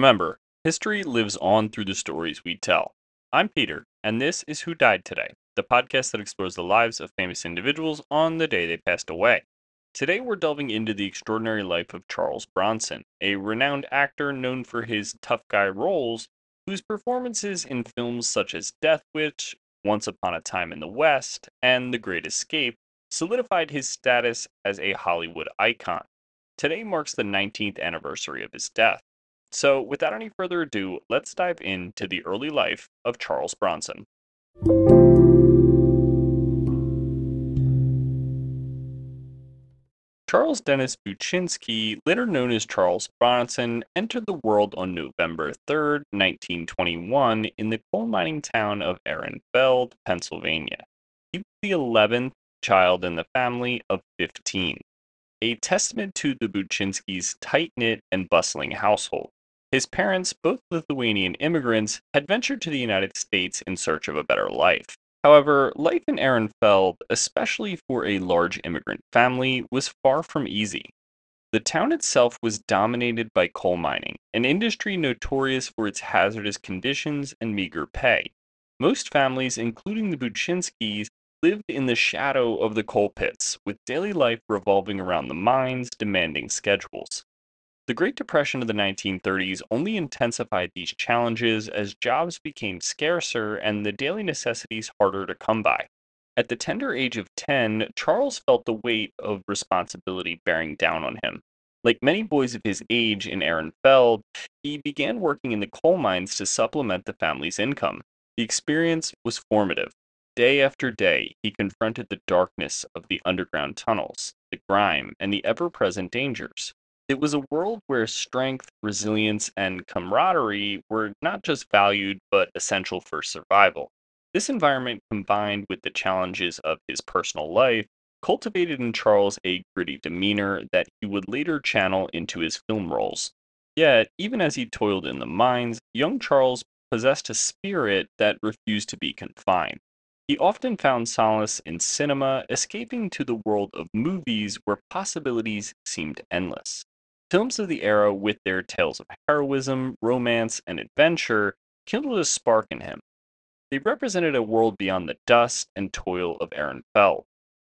Remember, history lives on through the stories we tell. I'm Peter, and this is Who Died Today, the podcast that explores the lives of famous individuals on the day they passed away. Today, we're delving into the extraordinary life of Charles Bronson, a renowned actor known for his tough guy roles, whose performances in films such as Death Wish, Once Upon a Time in the West, and The Great Escape solidified his status as a Hollywood icon. Today marks the 19th anniversary of his death. So, without any further ado, let's dive into the early life of Charles Bronson. Charles Dennis Buczynski, later known as Charles Bronson, entered the world on November 3, 1921, in the coal mining town of Ehrenfeld, Pennsylvania. He was the 11th child in the family of 15, a testament to the Buczynskis' tight knit and bustling household. His parents, both Lithuanian immigrants, had ventured to the United States in search of a better life. However, life in Ehrenfeld, especially for a large immigrant family, was far from easy. The town itself was dominated by coal mining, an industry notorious for its hazardous conditions and meager pay. Most families, including the Buczynskis, lived in the shadow of the coal pits, with daily life revolving around the mines demanding schedules. The Great Depression of the 1930s only intensified these challenges as jobs became scarcer and the daily necessities harder to come by. At the tender age of 10, Charles felt the weight of responsibility bearing down on him. Like many boys of his age in Ehrenfeld, he began working in the coal mines to supplement the family's income. The experience was formative. Day after day, he confronted the darkness of the underground tunnels, the grime, and the ever present dangers. It was a world where strength, resilience, and camaraderie were not just valued but essential for survival. This environment, combined with the challenges of his personal life, cultivated in Charles a gritty demeanor that he would later channel into his film roles. Yet, even as he toiled in the mines, young Charles possessed a spirit that refused to be confined. He often found solace in cinema, escaping to the world of movies where possibilities seemed endless. Films of the era, with their tales of heroism, romance, and adventure, kindled a spark in him. They represented a world beyond the dust and toil of Ehrenfeld,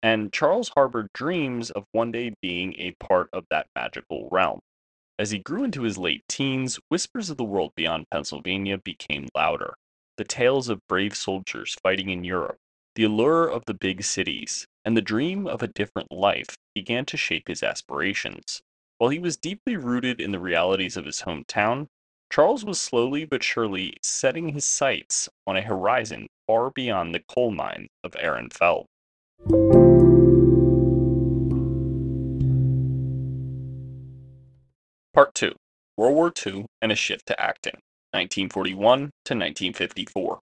and Charles harbored dreams of one day being a part of that magical realm. As he grew into his late teens, whispers of the world beyond Pennsylvania became louder. The tales of brave soldiers fighting in Europe, the allure of the big cities, and the dream of a different life began to shape his aspirations. While he was deeply rooted in the realities of his hometown, Charles was slowly but surely setting his sights on a horizon far beyond the coal mine of Ehrenfeld. Part 2 World War II and a Shift to Acting, 1941 to 1954.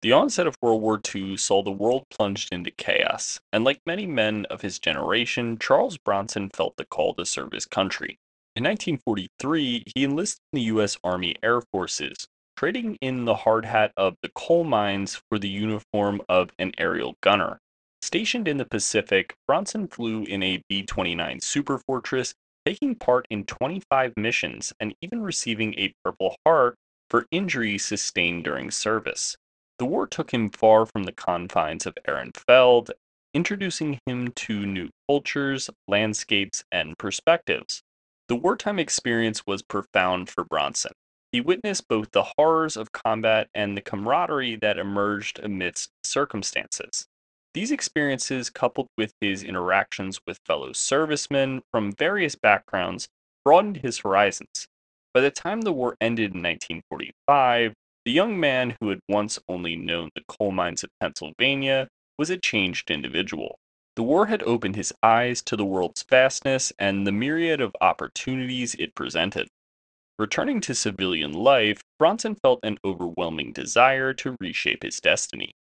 The onset of World War II saw the world plunged into chaos, and like many men of his generation, Charles Bronson felt the call to serve his country. In 1943, he enlisted in the U.S. Army Air Forces, trading in the hard hat of the coal mines for the uniform of an aerial gunner. Stationed in the Pacific, Bronson flew in a B 29 Super Fortress, taking part in 25 missions and even receiving a Purple Heart for injuries sustained during service. The war took him far from the confines of Ehrenfeld, introducing him to new cultures, landscapes, and perspectives. The wartime experience was profound for Bronson. He witnessed both the horrors of combat and the camaraderie that emerged amidst circumstances. These experiences, coupled with his interactions with fellow servicemen from various backgrounds, broadened his horizons. By the time the war ended in 1945, the young man who had once only known the coal mines of Pennsylvania was a changed individual. The war had opened his eyes to the world's vastness and the myriad of opportunities it presented. Returning to civilian life, Bronson felt an overwhelming desire to reshape his destiny.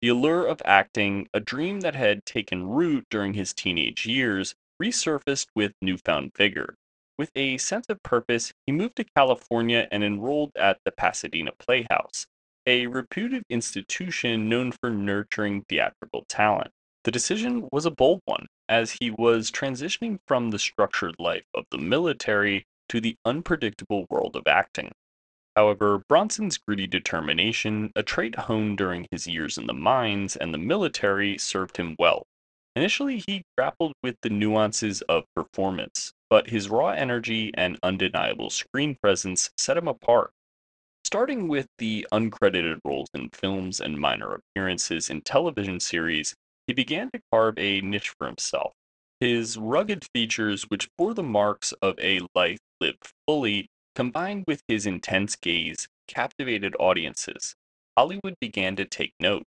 The allure of acting, a dream that had taken root during his teenage years, resurfaced with newfound vigor. With a sense of purpose, he moved to California and enrolled at the Pasadena Playhouse, a reputed institution known for nurturing theatrical talent. The decision was a bold one, as he was transitioning from the structured life of the military to the unpredictable world of acting. However, Bronson's gritty determination, a trait honed during his years in the mines and the military, served him well. Initially, he grappled with the nuances of performance, but his raw energy and undeniable screen presence set him apart. Starting with the uncredited roles in films and minor appearances in television series, he began to carve a niche for himself. His rugged features, which bore the marks of a life lived fully, combined with his intense gaze, captivated audiences. Hollywood began to take note.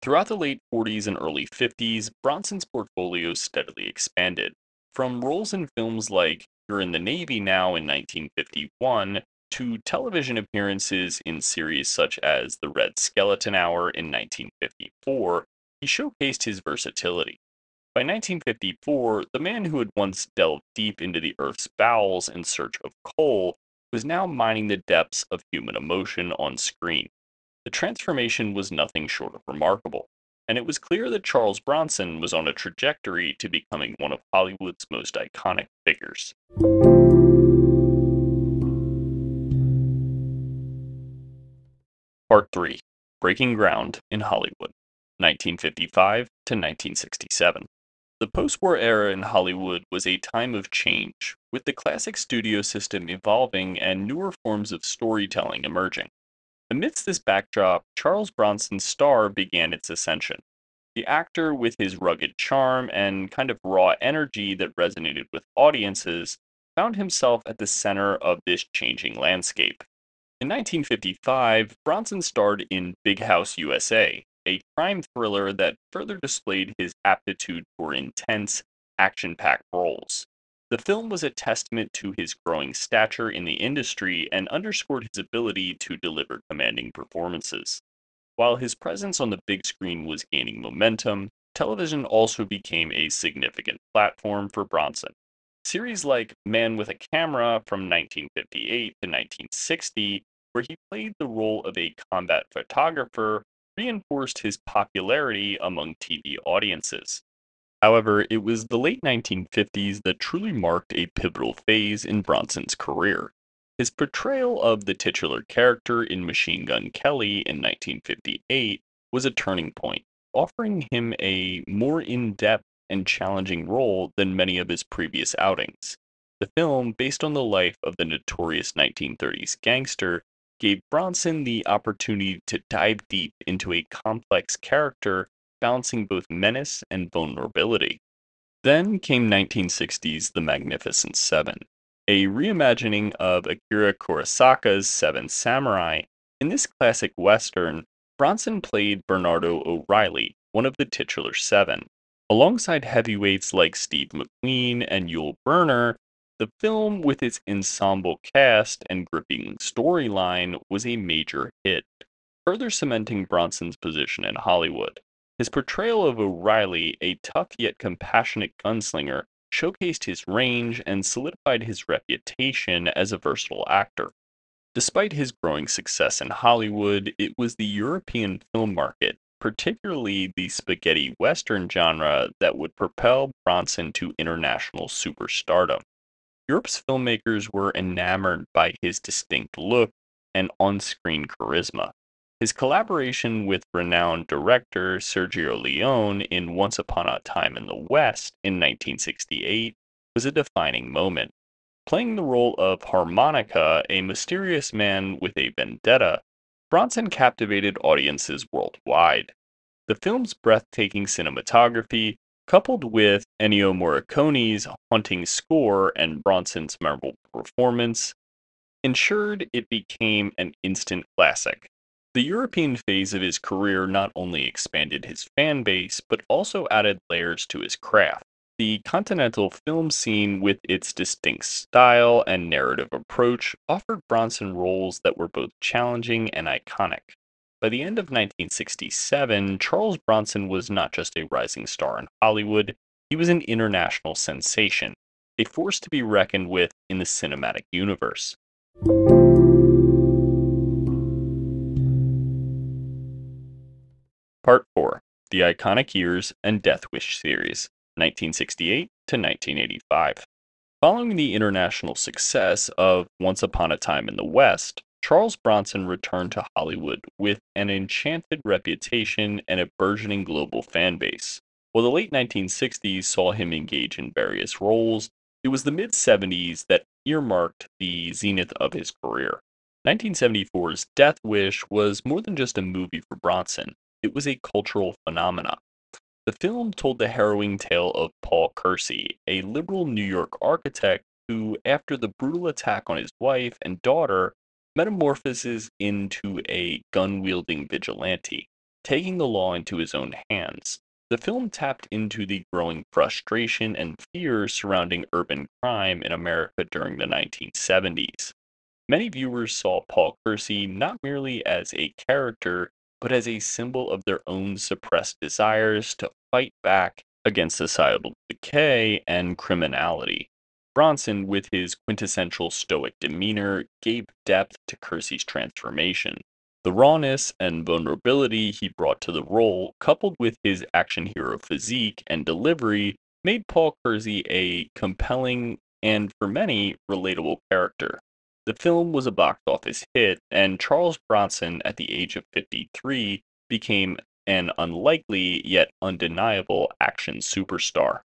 Throughout the late 40s and early 50s, Bronson's portfolio steadily expanded. From roles in films like You're in the Navy Now in 1951 to television appearances in series such as The Red Skelton Hour in 1954, he showcased his versatility. By 1954, the man who had once delved deep into the Earth's bowels in search of coal was now mining the depths of human emotion on screen. The transformation was nothing short of remarkable, and it was clear that Charles Bronson was on a trajectory to becoming one of Hollywood's most iconic figures. Part 3 Breaking Ground in Hollywood, 1955 to 1967. The post war era in Hollywood was a time of change, with the classic studio system evolving and newer forms of storytelling emerging. Amidst this backdrop, Charles Bronson's star began its ascension. The actor, with his rugged charm and kind of raw energy that resonated with audiences, found himself at the center of this changing landscape. In 1955, Bronson starred in Big House USA, a crime thriller that further displayed his aptitude for intense, action packed roles. The film was a testament to his growing stature in the industry and underscored his ability to deliver commanding performances. While his presence on the big screen was gaining momentum, television also became a significant platform for Bronson. Series like Man with a Camera from 1958 to 1960, where he played the role of a combat photographer, reinforced his popularity among TV audiences. However, it was the late 1950s that truly marked a pivotal phase in Bronson's career. His portrayal of the titular character in Machine Gun Kelly in 1958 was a turning point, offering him a more in depth and challenging role than many of his previous outings. The film, based on the life of the notorious 1930s gangster, gave Bronson the opportunity to dive deep into a complex character balancing both menace and vulnerability. Then came 1960's The Magnificent Seven, a reimagining of Akira Kurosawa's Seven Samurai. In this classic Western, Bronson played Bernardo O'Reilly, one of the titular seven. Alongside heavyweights like Steve McQueen and Yul Brynner, the film, with its ensemble cast and gripping storyline, was a major hit, further cementing Bronson's position in Hollywood. His portrayal of O'Reilly, a tough yet compassionate gunslinger, showcased his range and solidified his reputation as a versatile actor. Despite his growing success in Hollywood, it was the European film market, particularly the spaghetti western genre, that would propel Bronson to international superstardom. Europe's filmmakers were enamored by his distinct look and on screen charisma. His collaboration with renowned director Sergio Leone in Once Upon a Time in the West in 1968 was a defining moment. Playing the role of Harmonica, a mysterious man with a vendetta, Bronson captivated audiences worldwide. The film's breathtaking cinematography, coupled with Ennio Morricone's haunting score and Bronson's memorable performance, ensured it became an instant classic. The European phase of his career not only expanded his fan base, but also added layers to his craft. The continental film scene, with its distinct style and narrative approach, offered Bronson roles that were both challenging and iconic. By the end of 1967, Charles Bronson was not just a rising star in Hollywood, he was an international sensation, a force to be reckoned with in the cinematic universe. Part 4 The Iconic Years and Death Wish Series, 1968 to 1985. Following the international success of Once Upon a Time in the West, Charles Bronson returned to Hollywood with an enchanted reputation and a burgeoning global fan base. While the late 1960s saw him engage in various roles, it was the mid 70s that earmarked the zenith of his career. 1974's Death Wish was more than just a movie for Bronson, it was a cultural phenomenon. The film told the harrowing tale of Paul Kersey, a liberal New York architect who, after the brutal attack on his wife and daughter, metamorphoses into a gun wielding vigilante, taking the law into his own hands. The film tapped into the growing frustration and fear surrounding urban crime in America during the 1970s. Many viewers saw Paul Kersey not merely as a character, but as a symbol of their own suppressed desires to fight back against societal decay and criminality. Bronson, with his quintessential stoic demeanor, gave depth to Kersey's transformation. The rawness and vulnerability he brought to the role, coupled with his action hero physique and delivery, made Paul Kersey a compelling and, for many, relatable character. The film was a box office hit, and Charles Bronson, at the age of 53, became an unlikely yet undeniable action superstar.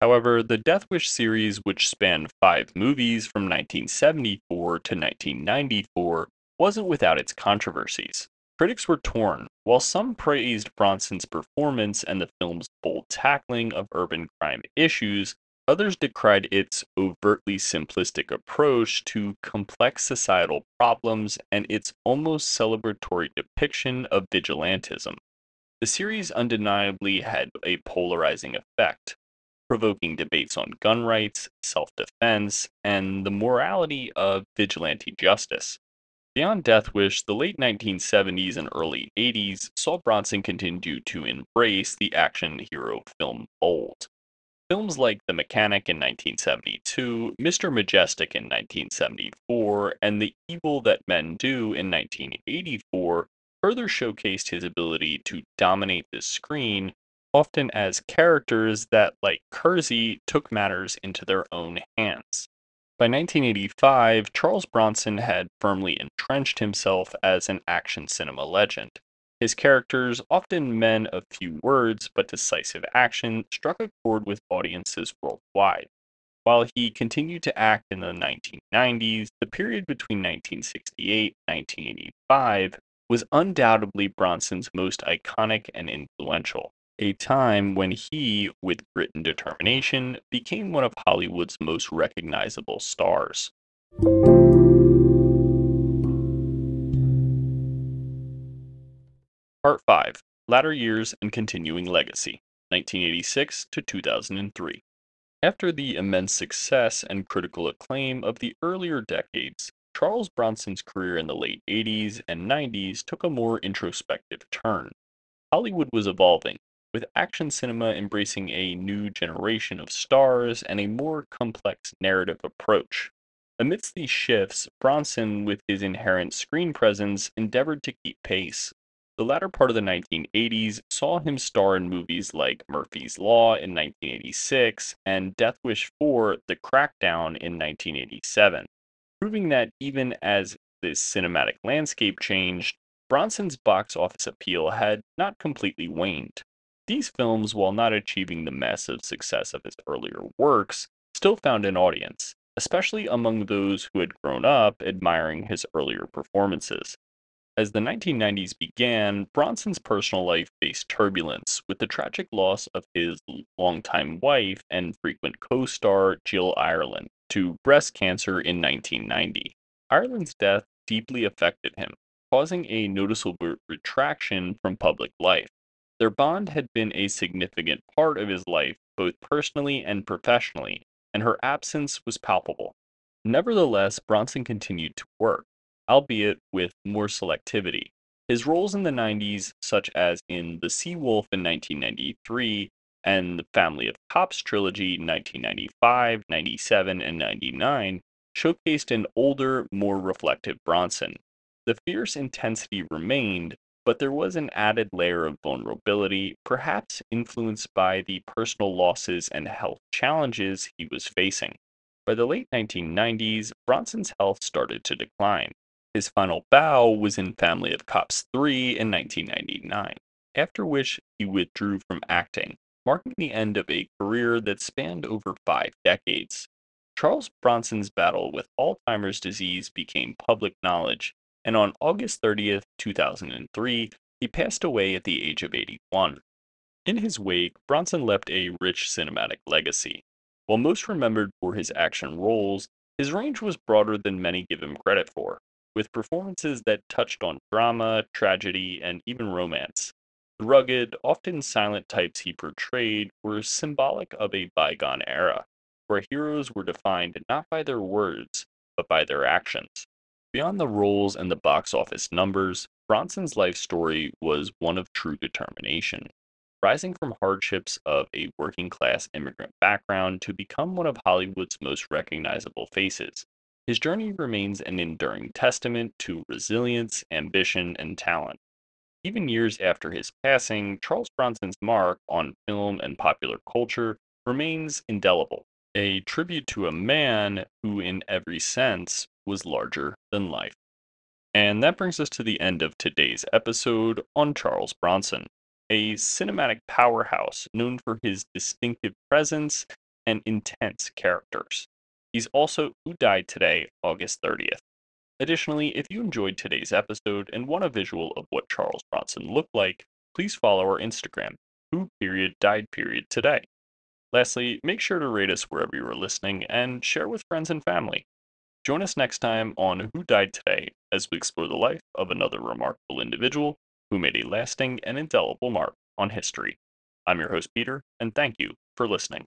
However, the Death Wish series, which spanned five movies from 1974 to 1994, wasn't without its controversies. Critics were torn. While some praised Bronson's performance and the film's bold tackling of urban crime issues, others decried its overtly simplistic approach to complex societal problems and its almost celebratory depiction of vigilantism. The series undeniably had a polarizing effect provoking debates on gun rights, self defense, and the morality of vigilante justice. Beyond Death Wish, the late 1970s and early 80s saw Bronson continue to embrace the action hero film bold. Films like The Mechanic in 1972, Mr. Majestyk in 1974, and The Evil That Men Do in 1984 further showcased his ability to dominate the screen often as characters that, like Kersey, took matters into their own hands. By 1985, Charles Bronson had firmly entrenched himself as an action cinema legend. His characters, often men of few words but decisive action, struck a chord with audiences worldwide. While he continued to act in the 1990s, the period between 1968 and 1985 was undoubtedly Bronson's most iconic and influential a time when he, with grit and determination, became one of Hollywood's most recognizable stars. Part 5 Latter Years and Continuing Legacy, 1986 to 2003. After the immense success and critical acclaim of the earlier decades, Charles Bronson's career in the late 80s and 90s took a more introspective turn. Hollywood was evolving, with action cinema embracing a new generation of stars and a more complex narrative approach. Amidst these shifts, Bronson, with his inherent screen presence, endeavored to keep pace. The latter part of the 1980s saw him star in movies like Murphy's Law in 1986 and Death Wish 4 The Crackdown in 1987, proving that even as the cinematic landscape changed, Bronson's box office appeal had not completely waned. These films, while not achieving the massive success of his earlier works, still found an audience, especially among those who had grown up admiring his earlier performances. As the 1990s began, Bronson's personal life faced turbulence with the tragic loss of his longtime wife and frequent co star Jill Ireland to breast cancer in 1990. Ireland's death deeply affected him, causing a noticeable retraction from public life. Their bond had been a significant part of his life, both personally and professionally, and her absence was palpable. Nevertheless, Bronson continued to work, albeit with more selectivity. His roles in the 90s, such as in The Sea Wolf in 1993 and the Family of Cops trilogy 1995, 97, and 99, showcased an older, more reflective Bronson. The fierce intensity remained, but there was an added layer of vulnerability, perhaps influenced by the personal losses and health challenges he was facing. By the late 1990s, Bronson's health started to decline. His final bow was in Family of Cops 3 in 1999, after which he withdrew from acting, marking the end of a career that spanned over five decades. Charles Bronson's battle with Alzheimer's disease became public knowledge, and on August 30th, 2003, he passed away at the age of 81. In his wake, Bronson left a rich cinematic legacy. While most remembered for his action roles, his range was broader than many give him credit for with performances that touched on drama, tragedy, and even romance. The rugged, often silent types he portrayed were symbolic of a bygone era, where heroes were defined not by their words, but by their actions. Beyond the roles and the box office numbers, Bronson's life story was one of true determination. Rising from hardships of a working class immigrant background to become one of Hollywood's most recognizable faces, his journey remains an enduring testament to resilience, ambition, and talent. Even years after his passing, Charles Bronson's mark on film and popular culture remains indelible, a tribute to a man who, in every sense, was larger than life. And that brings us to the end of today's episode on Charles Bronson, a cinematic powerhouse known for his distinctive presence and intense characters. He's also who died today, August 30th. Additionally, if you enjoyed today's episode and want a visual of what Charles Bronson looked like, please follow our Instagram, who period died period today. Lastly, make sure to rate us wherever you are listening and share with friends and family. Join us next time on Who Died Today as we explore the life of another remarkable individual who made a lasting and indelible mark on history. I'm your host, Peter, and thank you for listening.